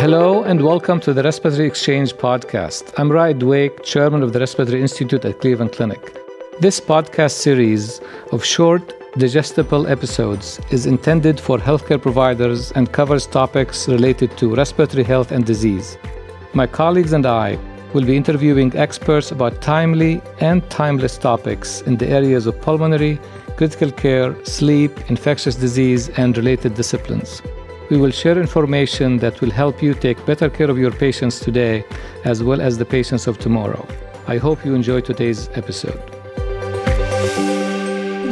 Hello and welcome to the Respiratory Exchange podcast. I'm Raed Dweik, chairman of the Respiratory Institute at Cleveland Clinic. This podcast series of short, digestible episodes is intended for healthcare providers and covers topics related to respiratory health and disease. My colleagues and I will be interviewing experts about timely and timeless topics in the areas of pulmonary, critical care, sleep, infectious disease, and related disciplines. We will share information that will help you take better care of your patients today as well as the patients of tomorrow. I hope you enjoy today's episode.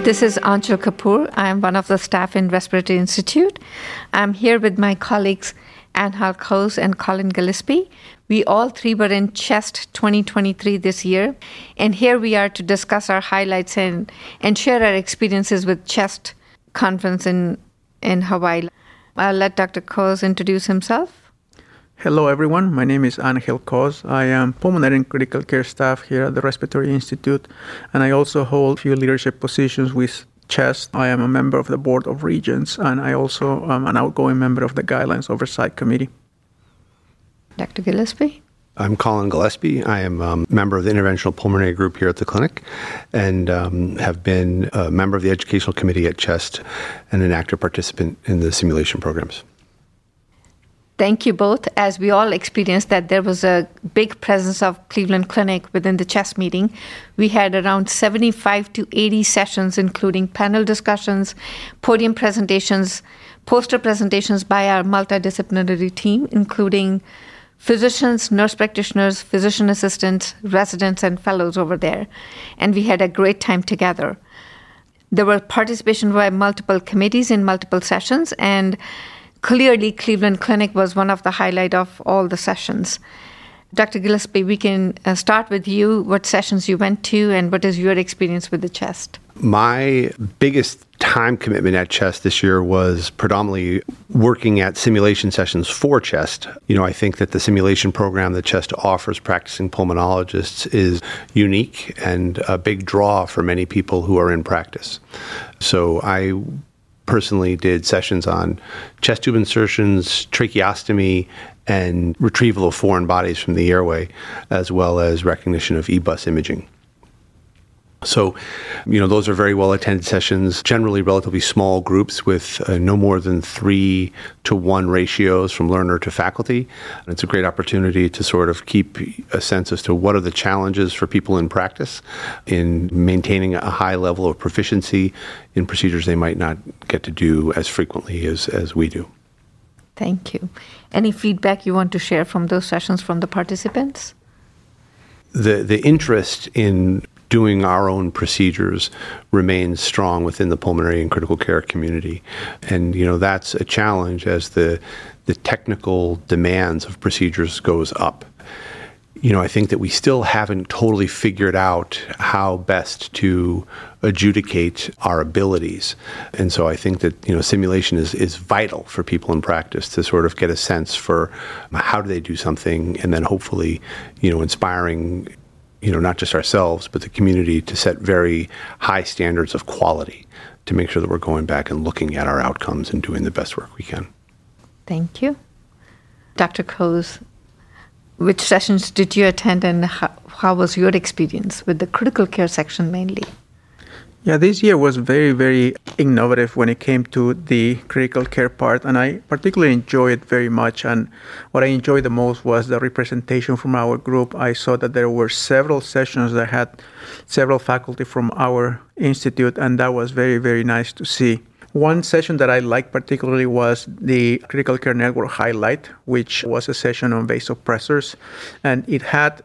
This is Aanchal Kapoor. I am one of the staff in Respiratory Institute. I'm here with my colleagues Angel Coz and Colin Gillespie. We all three were in CHEST 2023 this year, and here we are to discuss our highlights and, and share our experiences with CHEST conference in, in Hawaii. I'll let Dr. Coz introduce himself. Hello, everyone. My name is Angel Coz. I am pulmonary and critical care staff here at the Respiratory Institute, and I also hold a few leadership positions with CHEST. I am a member of the Board of Regents, and I also am an outgoing member of the Guidelines Oversight Committee. Dr. Gillespie? I'm Colin Gillespie. I am a member of the Interventional Pulmonary Group here at the clinic and um, have been a member of the Educational Committee at CHEST and an active participant in the simulation programs. Thank you both. As we all experienced that there was a big presence of Cleveland Clinic within the CHEST meeting. We had around 75 to 80 sessions, including panel discussions, podium presentations, poster presentations by our multidisciplinary team, including physicians, nurse practitioners, physician assistants, residents, and fellows over there. And we had a great time together. There were participation by multiple committees in multiple sessions, and clearly Cleveland Clinic was one of the highlight of all the sessions. Dr. Gillespie, we can uh, start with you. What sessions you went to, and what is your experience with the CHEST? My biggest time commitment at CHEST this year was predominantly working at simulation sessions for CHEST. You know, I think that the simulation program that CHEST offers practicing pulmonologists is unique and a big draw for many people who are in practice. So I personally did sessions on chest tube insertions, tracheostomy, and retrieval of foreign bodies from the airway, as well as recognition of EBUS imaging. So, you know, those are very well attended sessions, generally relatively small groups with uh, no more than three to one ratios from learner to faculty. And it's a great opportunity to sort of keep a sense as to what are the challenges for people in practice in maintaining a high level of proficiency in procedures they might not get to do as frequently as, as we do. Thank you. Any feedback you want to share from those sessions from the participants? The, the interest in doing our own procedures remains strong within the pulmonary and critical care community. And you know that's a challenge as the the technical demands of procedures goes up. You know, I think that we still haven't totally figured out how best to adjudicate our abilities. And so I think that, you know, simulation is, is vital for people in practice to sort of get a sense for how do they do something and then hopefully, you know, inspiring you know, not just ourselves, but the community to set very high standards of quality to make sure that we're going back and looking at our outcomes and doing the best work we can. Thank you. Dr. Coz, which sessions did you attend and how, how was your experience with the critical care section mainly? Yeah, this year was very, very innovative when it came to the critical care part, and I particularly enjoyed it very much. And what I enjoyed the most was the representation from our group. I saw that there were several sessions that had several faculty from our institute, and that was very, very nice to see. One session that I liked particularly was the Critical Care Network highlight, which was a session on vasopressors, and it had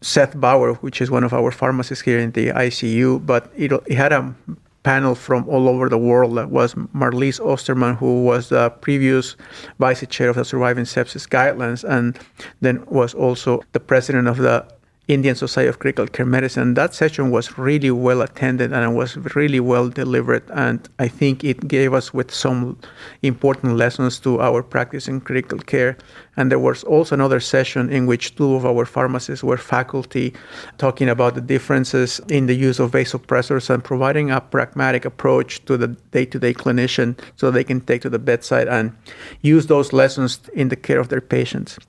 Seth Bauer, which is one of our pharmacists here in the ICU, but it, it had a panel from all over the world. That was Marlies Ostermann, who was the previous vice chair of the Surviving Sepsis Guidelines, and then was also the president of the Indian Society of Critical Care Medicine. That session was really well attended and was really well delivered. And I think it gave us with some important lessons to our practice in critical care. And there was also another session in which two of our pharmacists were faculty talking about the differences in the use of vasopressors and providing a pragmatic approach to the day to day clinician so they can take to the bedside and use those lessons in the care of their patients.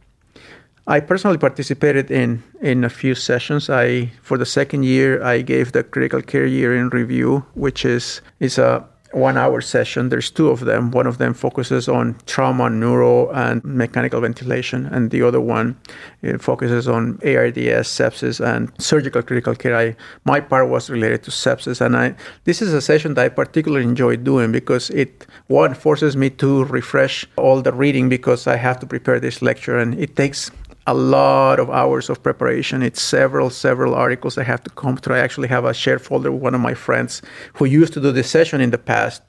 I personally participated in in a few sessions. I for the second year I gave the critical care year in review, which is is a one hour session. There's two of them. One of them focuses on trauma, neuro, and mechanical ventilation, and the other one uh, focuses on ARDS, sepsis, and surgical critical care. I, my part was related to sepsis, and I this is a session that I particularly enjoy doing because it one forces me to refresh all the reading because I have to prepare this lecture, and it takes a lot of hours of preparation. It's several, several articles I have to come through. I actually have a shared folder with one of my friends who used to do this session in the past.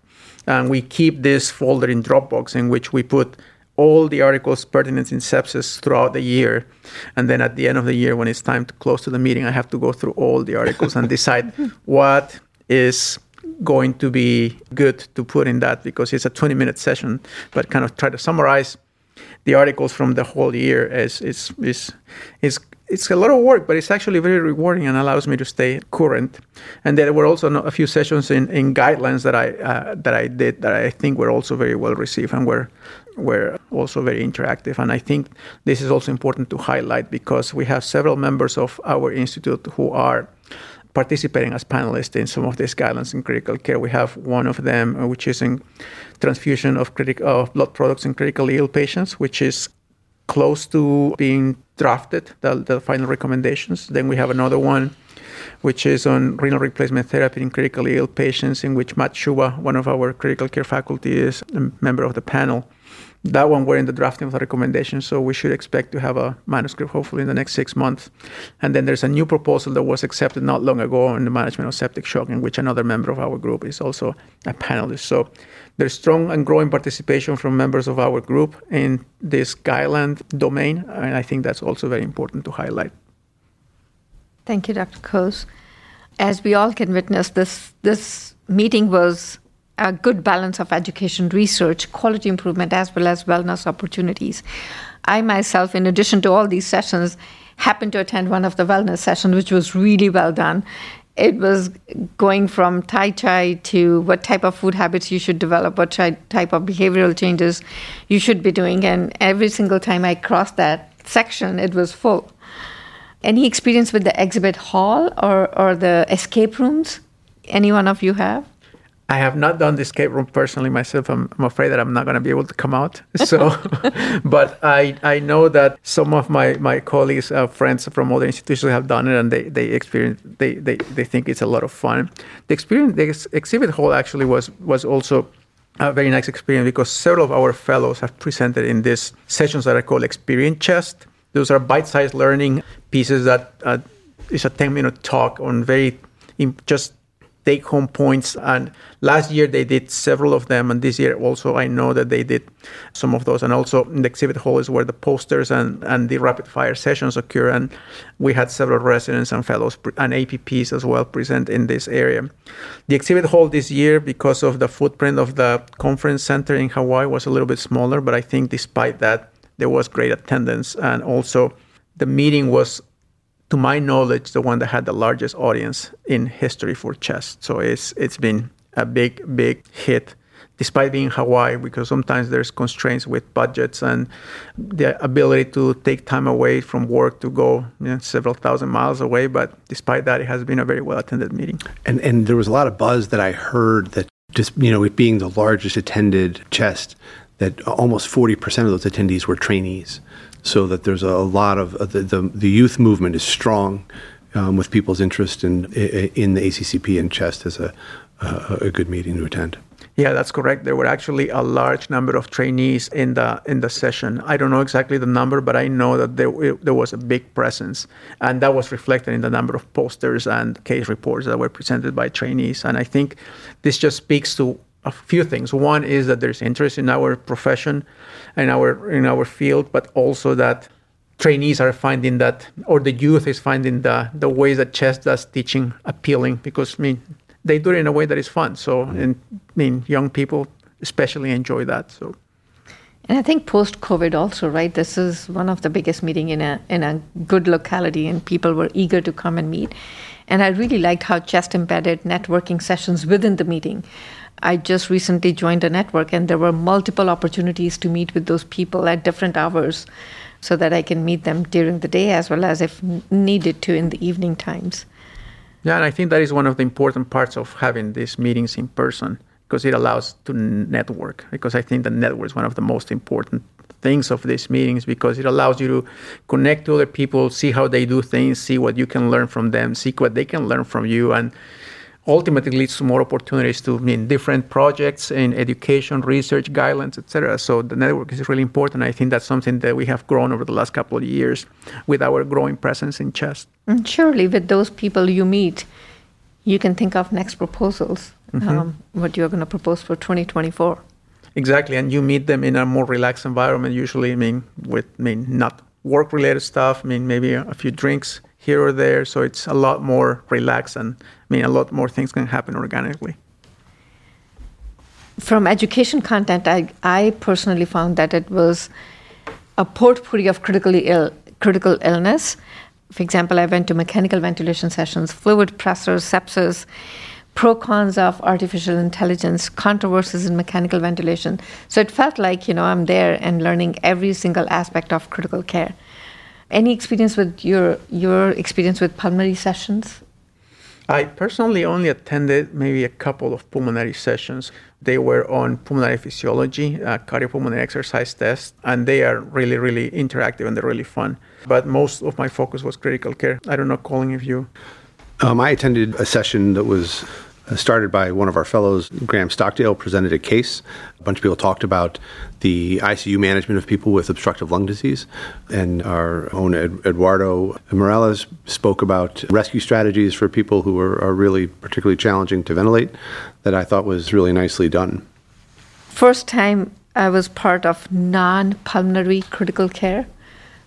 And we keep this folder in Dropbox in which we put all the articles pertinent in sepsis throughout the year. And then at the end of the year, when it's time to close to the meeting, I have to go through all the articles and decide what is going to be good to put in that because it's a 20 minute session, but kind of try to summarize the articles from the whole year is is is is it's a lot of work, but it's actually very rewarding and allows me to stay current. And there were also a few sessions in, in guidelines that I uh, that I did that I think were also very well received and were were also very interactive. And I think this is also important to highlight because we have several members of our institute who are participating as panelists in some of these guidelines in critical care. We have one of them, uh, which is in transfusion of, critic- of blood products in critically ill patients, which is close to being drafted, the, the final recommendations. Then we have another one, which is on renal replacement therapy in critically ill patients, in which Matt Siuba, one of our critical care faculty, is a member of the panel that one we're in the drafting of the recommendation, so we should expect to have a manuscript hopefully in the next six months. And then there's a new proposal that was accepted not long ago on the management of septic shock, in which another member of our group is also a panelist. So there's strong and growing participation from members of our group in this guideline domain, and I think that's also very important to highlight. Thank you, Dr. Coz. As we all can witness, this this meeting was a good balance of education, research, quality improvement, as well as wellness opportunities. I myself, in addition to all these sessions, happened to attend one of the wellness sessions, which was really well done. It was going from Tai Chi to what type of food habits you should develop, what type of behavioral changes you should be doing. And every single time I crossed that section, it was full. Any experience with the exhibit hall or, or the escape rooms? Any one of you have? I have not done the escape room personally myself. I'm, I'm afraid that I'm not going to be able to come out. So, but I I know that some of my my colleagues, uh, friends from other institutions have done it, and they they experience they, they they think it's a lot of fun. The experience, the ex- exhibit hall actually was was also a very nice experience because several of our fellows have presented in these sessions that are called experience chest. Those are bite-sized learning pieces that uh, is a 10-minute talk on very just take home points. And last year they did several of them, and this year also I know that they did some of those. And also in the exhibit hall is where the posters and, and the rapid fire sessions occur. And we had several residents and fellows and APPs as well present in this area. The exhibit hall this year, because of the footprint of the conference center in Hawaii, was a little bit smaller. But I think despite that, there was great attendance and also the meeting was to my knowledge, the one that had the largest audience in history for CHEST. So it's it's been a big, big hit, despite being Hawaii, because sometimes there's constraints with budgets and the ability to take time away from work to go you know, several thousand miles away. But despite that, it has been a very well attended meeting. And and there was a lot of buzz that I heard that just you know it being the largest attended chest, that almost forty percent of those attendees were trainees so that there's a lot of uh, the, the, the youth movement is strong um, with people's interest in in the ACCP and CHEST as a, a, a good meeting to attend. Yeah, that's correct. There were actually a large number of trainees in the in the session. I don't know exactly the number, but I know that there there was a big presence, and that was reflected in the number of posters and case reports that were presented by trainees. And I think this just speaks to a few things. One is that there's interest in our profession, in our in our field, but also that trainees are finding that, or the youth is finding the, the ways that CHEST does teaching appealing because, I mean, they do it in a way that is fun. So, mm-hmm. and I mean, young people especially enjoy that. So, and I think post COVID also, right? This is one of the biggest meeting in a in a good locality, and people were eager to come and meet. And I really liked how Chest embedded networking sessions within the meeting. I just recently joined a network, and there were multiple opportunities to meet with those people at different hours, so that I can meet them during the day as well as if needed to in the evening times. Yeah, and I think that is one of the important parts of having these meetings in person because it allows to network. Because I think the network is one of the most important things of these meetings because it allows you to connect to other people, see how they do things, see what you can learn from them, see what they can learn from you, and ultimately leads to more opportunities to mean different projects in education, research, guidelines, etc. So the network is really important. I think that's something that we have grown over the last couple of years with our growing presence in CHEST. And surely, with those people you meet, you can think of next proposals. Mm-hmm. Um, what you're going to propose for 2024. Exactly, and you meet them in a more relaxed environment. Usually, I mean, with I mean not work-related stuff. I mean, maybe a, a few drinks here or there. So it's a lot more relaxed and I mean, a lot more things can happen organically. From education content, I, I personally found that it was a potpourri of critically ill, critical illness. For example, I went to mechanical ventilation sessions, fluid pressors, sepsis, pro cons of artificial intelligence, controversies in mechanical ventilation. So it felt like, you know, I'm there and learning every single aspect of critical care. Any experience with your your experience with pulmonary sessions? I personally only attended maybe a couple of pulmonary sessions. They were on pulmonary physiology, uh, cardiopulmonary exercise tests, and they are really, really interactive and they're really fun. But most of my focus was critical care. I don't know, Colin, if you. Um, I attended a session that was Uh, started by one of our fellows, Graham Stockdale, presented a case. A bunch of people talked about the ICU management of people with obstructive lung disease. And our own Ed- Eduardo Mireles spoke about rescue strategies for people who are, are really particularly challenging to ventilate, that I thought was really nicely done. First time I was part of non pulmonary critical care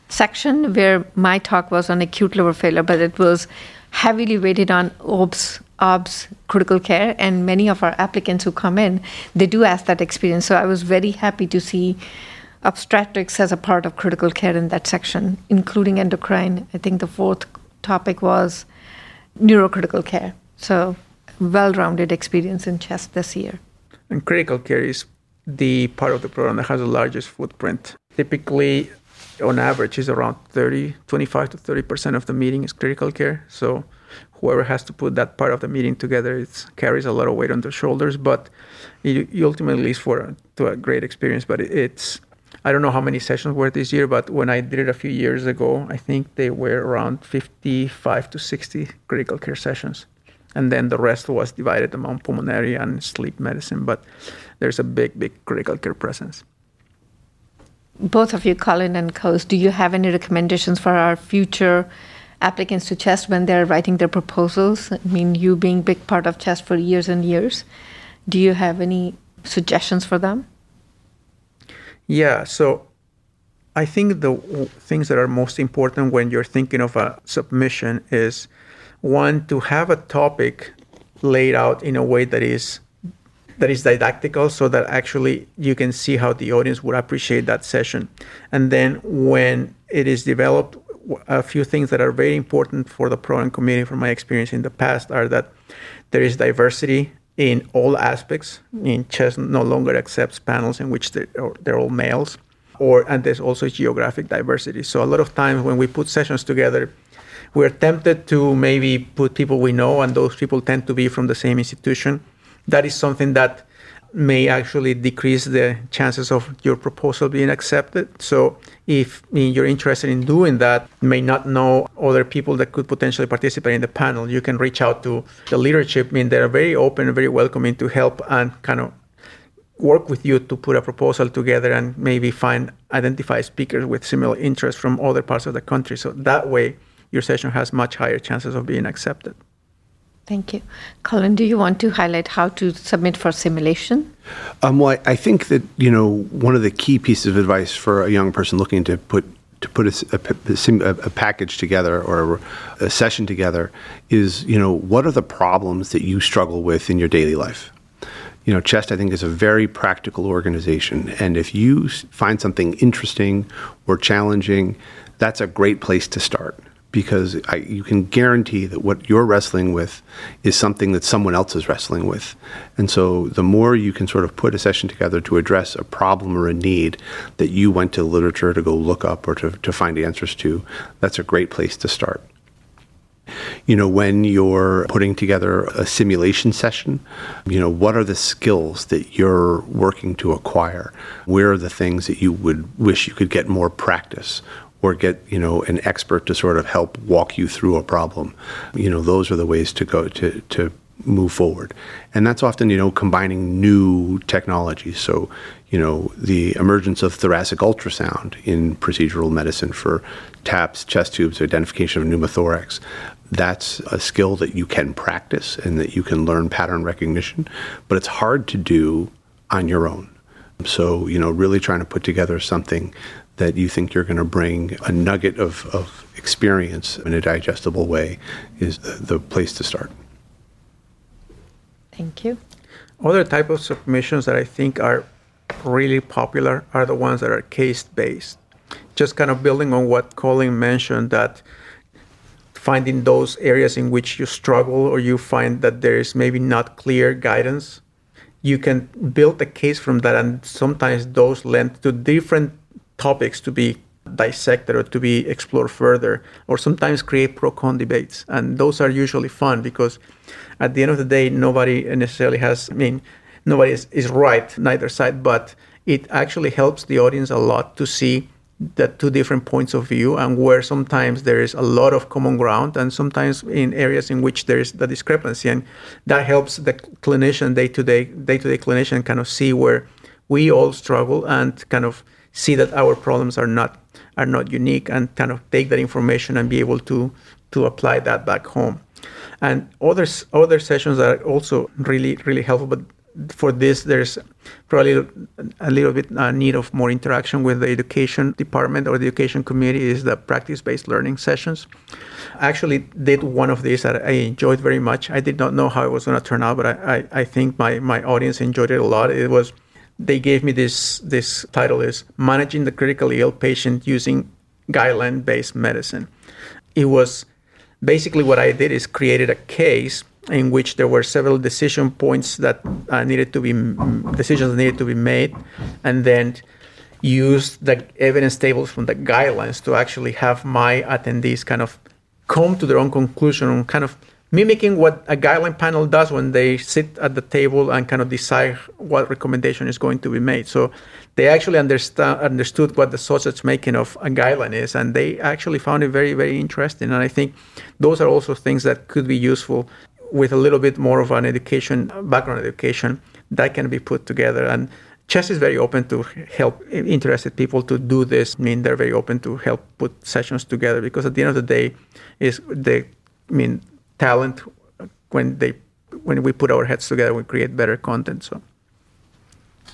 section where my talk was on acute liver failure, but it was heavily weighted on OBS OBS critical care, and many of our applicants who come in, they do ask that experience. So I was very happy to see obstetrics as a part of critical care in that section, including endocrine. I think the fourth topic was neurocritical care. So well-rounded experience in chest this year. And critical care is the part of the program that has the largest footprint. Typically, on average, is around 30, 25 to 30 percent of the meeting is critical care. So whoever has to put that part of the meeting together it carries a lot of weight on their shoulders but it, ultimately leads for to a great experience but it, it's i don't know how many sessions were this year but when i did it a few years ago i think they were around 55 to 60 critical care sessions. And then the rest was divided among pulmonary and sleep medicine but there's a big big critical care presence. Both of you colin and Coz, do you have any recommendations for our future applicants to CHEST when they're writing their proposals? I mean, you being big part of CHEST for years and years, do you have any suggestions for them? Yeah, so I think the things that are most important when you're thinking of a submission is one to have a topic laid out in a way that is that is didactical so that actually you can see how the audience would appreciate that session and then when it is developed a few things that are very important for the program community from my experience in the past are that there is diversity in all aspects. In CHEST no longer accepts panels in which they're, they're all males, or and there's also geographic diversity. So a lot of times when we put sessions together, we're tempted to maybe put people we know, and those people tend to be from the same institution. That is something that may actually decrease the chances of your proposal being accepted. So if you're interested in doing that, may not know other people that could potentially participate in the panel, you can reach out to the leadership. I mean, they're very open and very welcoming to help and kind of work with you to put a proposal together and maybe find identify speakers with similar interests from other parts of the country. So that way, your session has much higher chances of being accepted. Thank you. Colin, do you want to highlight how to submit for simulation? Um, well, I think that, you know, one of the key pieces of advice for a young person looking to put to put a, a, a, package together or a session together is, you know, what are the problems that you struggle with in your daily life? You know, Chest, I think, is a very practical organization. And if you find something interesting or challenging, that's a great place to start because I, you can guarantee that what you're wrestling with is something that someone else is wrestling with. And so the more you can sort of put a session together to address a problem or a need that you went to literature to go look up or to, to find answers to, that's a great place to start. You know, when you're putting together a simulation session, you know, what are the skills that you're working to acquire? Where are the things that you would wish you could get more practice? Or get you know an expert to sort of help walk you through a problem. You know, those are the ways to go to to move forward. And that's often, you know, combining new technologies. So, you know, the emergence of thoracic ultrasound in procedural medicine for TAPS, chest tubes, identification of pneumothorax. That's a skill that you can practice and that you can learn pattern recognition, but it's hard to do on your own. So, you know, really trying to put together something that you think you're going to bring a nugget of, of experience in a digestible way is the, the place to start. Thank you. Other type of submissions that I think are really popular are the ones that are case based. Just kind of building on what Colin mentioned that finding those areas in which you struggle or you find that there is maybe not clear guidance, you can build a case from that and sometimes those lend to different topics to be dissected or to be explored further, or sometimes create pro con debates. And those are usually fun because at the end of the day, nobody necessarily has, I mean, nobody is, is right, neither side, but it actually helps the audience a lot to see the two different points of view and where sometimes there is a lot of common ground and sometimes in areas in which there is the discrepancy and that helps the clinician day-to-day day-to-day clinician kind of see where we all struggle and kind of see that our problems are not are not unique and kind of take that information and be able to to apply that back home. And other other sessions are also really really helpful. But for this, there's probably a little bit uh, need of more interaction with the education department or the education committee. Is the practice-based learning sessions. I actually did one of these that I enjoyed very much. I did not know how it was going to turn out, but I, I, I think my, my audience enjoyed it a lot. It was they gave me this this title is managing the critically ill patient using guideline based medicine. It was basically what i did is created a case in which there were several decision points that uh, needed to be decisions needed to be made and then used the evidence tables from the guidelines to actually have my attendees kind of come to their own conclusion and kind of mimicking what a guideline panel does when they sit at the table and kind of decide what recommendation is going to be made. So they actually understand understood what the sausage making of a guideline is, and they actually found it very very interesting. And I think those are also things that could be useful with a little bit more of an education background education that can be put together and. Chest is very open to help interested people to do this. I mean, they're very open to help put sessions together because at the end of the day, is the I mean talent when they when we put our heads together we create better content so.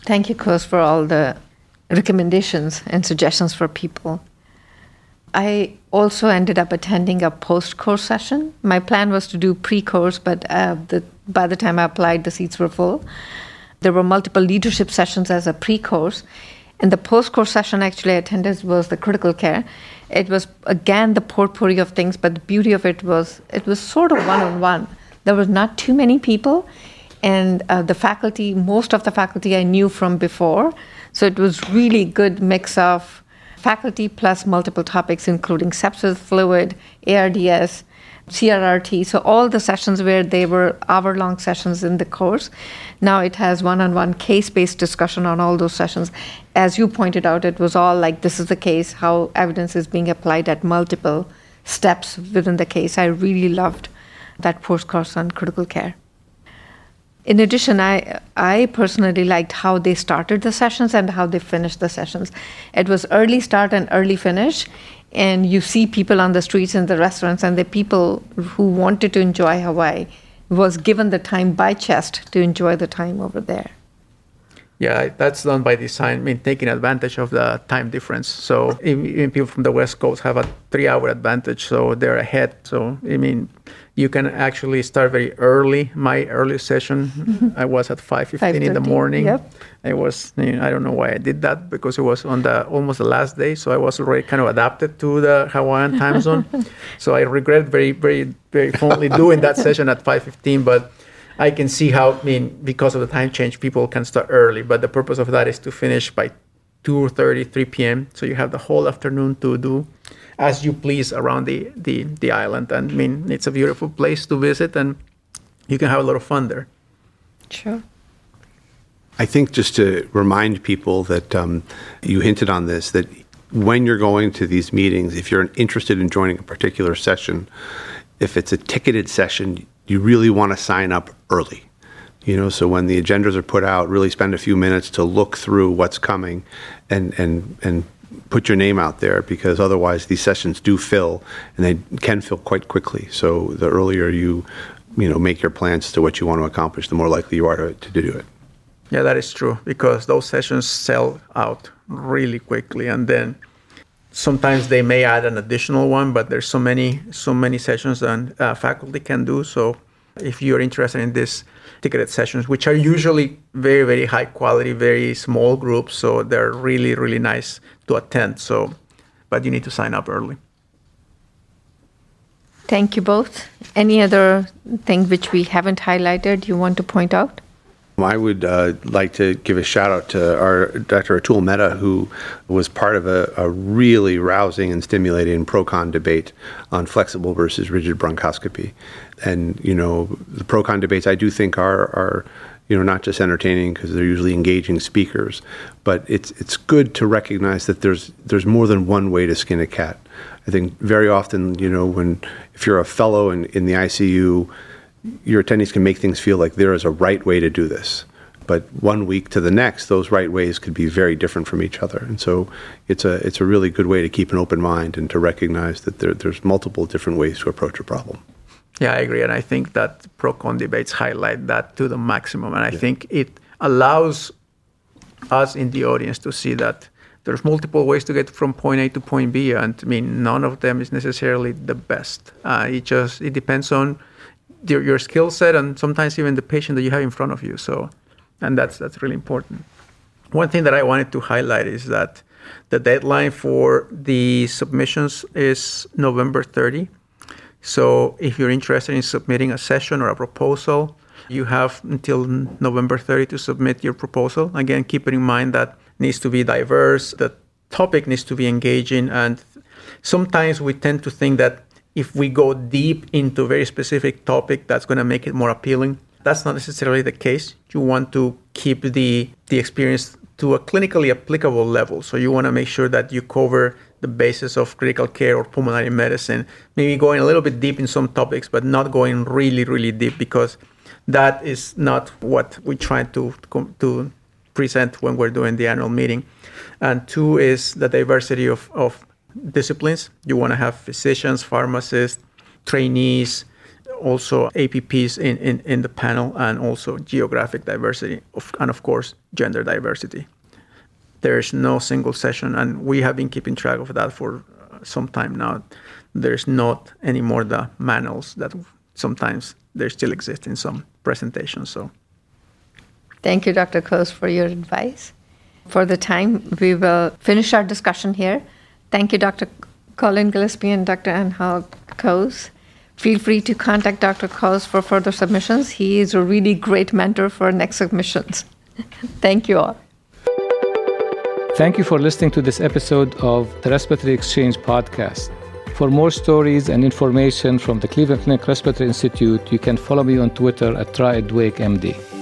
Thank you Coz, for all the recommendations and suggestions for people. I also ended up attending a post-course session. My plan was to do pre-course but uh, the, by the time i applied the seats were full. There were multiple leadership sessions as a pre-course and the post-course session actually I attended was the critical care it was again the potpourri of things, but the beauty of it was it was sort of one on one. There was not too many people, and uh, the faculty, most of the faculty I knew from before, so it was really good mix of faculty plus multiple topics, including sepsis, fluid, ARDS, CRRT. So all the sessions where they were hour long sessions in the course, now it has one on one case based discussion on all those sessions. As you pointed out, it was all like this is the case, how evidence is being applied at multiple steps within the case. I really loved that post course on critical care. In addition, I I personally liked how they started the sessions and how they finished the sessions. It was early start and early finish, and you see people on the streets and the restaurants and the people who wanted to enjoy Hawaii was given the time by chest to enjoy the time over there. Yeah, that's done by design, I mean, taking advantage of the time difference. So even people from the West Coast have a three-hour advantage, so they're ahead. So I mean, you can actually start very early. My early session, mm-hmm. I was at 5:15 in the morning. Yep. I was, you know, I don't know why I did that because it was on the almost the last day, so I was already kind of adapted to the Hawaiian time zone. so I regret very, very, very fondly doing that session at 5:15, but I can see how, I mean, because of the time change, people can start early, but the purpose of that is to finish by 2.30, 3 p.m. So you have the whole afternoon to do as you please around the, the, the island. And I mean, it's a beautiful place to visit and you can have a lot of fun there. Sure. I think just to remind people that um, you hinted on this, that when you're going to these meetings, if you're interested in joining a particular session, if it's a ticketed session, you really want to sign up early. You know, so when the agendas are put out, really spend a few minutes to look through what's coming and and and put your name out there because otherwise these sessions do fill and they can fill quite quickly. So the earlier you you know make your plans to what you want to accomplish, the more likely you are to, to do it. Yeah, that is true because those sessions sell out really quickly and then sometimes they may add an additional one, but there's so many so many sessions that uh, faculty can do. So if you're interested in these ticketed sessions, which are usually very very high quality, very small groups, so they're really really nice to attend. So, but you need to sign up early. Thank you both. Any other thing which we haven't highlighted you want to point out? I would uh, like to give a shout out to our Dr. Atul Mehta, who was part of a, a really rousing and stimulating pro con debate on flexible versus rigid bronchoscopy. And, you know, the pro con debates I do think are, are you know, not just entertaining because they're usually engaging speakers, but it's, it's good to recognize that there's, there's more than one way to skin a cat. I think very often, you know, when if you're a fellow in, in the ICU, your attendees can make things feel like there is a right way to do this. But one week to the next, those right ways could be very different from each other. And so it's a, it's a really good way to keep an open mind and to recognize that there, there's multiple different ways to approach a problem. Yeah, I agree. And I think that pro con debates highlight that to the maximum. And I yeah. think it allows us in the audience to see that there's multiple ways to get from point A to point B. And I mean, none of them is necessarily the best. Uh, it just it depends on your, your skill set and sometimes even the patient that you have in front of you. So, and that's that's really important. One thing that I wanted to highlight is that the deadline for the submissions is November 30. So, if you're interested in submitting a session or a proposal, you have until November 30 to submit your proposal. Again, keeping in mind that needs to be diverse, the topic needs to be engaging, and sometimes we tend to think that if we go deep into a very specific topic, that's going to make it more appealing. That's not necessarily the case. You want to keep the, the experience to a clinically applicable level. So you want to make sure that you cover the basis of critical care or pulmonary medicine, maybe going a little bit deep in some topics, but not going really, really deep because that is not what we try to, to present when we're doing the annual meeting. And two is the diversity of, of disciplines. You want to have physicians, pharmacists, trainees, also APPs in, in, in the panel, and also geographic diversity, of, and of course, gender diversity. There is no single session, and we have been keeping track of that for uh, some time now. There's not anymore the manuals that sometimes there still exist in some presentations. So, thank you, Dr. Coz, for your advice. For the time, we will finish our discussion here. Thank you, Dr. Colin Gillespie and Dr. Angel Coz. Feel free to contact Dr. Coz for further submissions. He is a really great mentor for next submissions. Thank you all. Thank you for listening to this episode of the Respiratory Exchange podcast. For more stories and information from the Cleveland Clinic Respiratory Institute, you can follow me on Twitter at RaedDweikMD.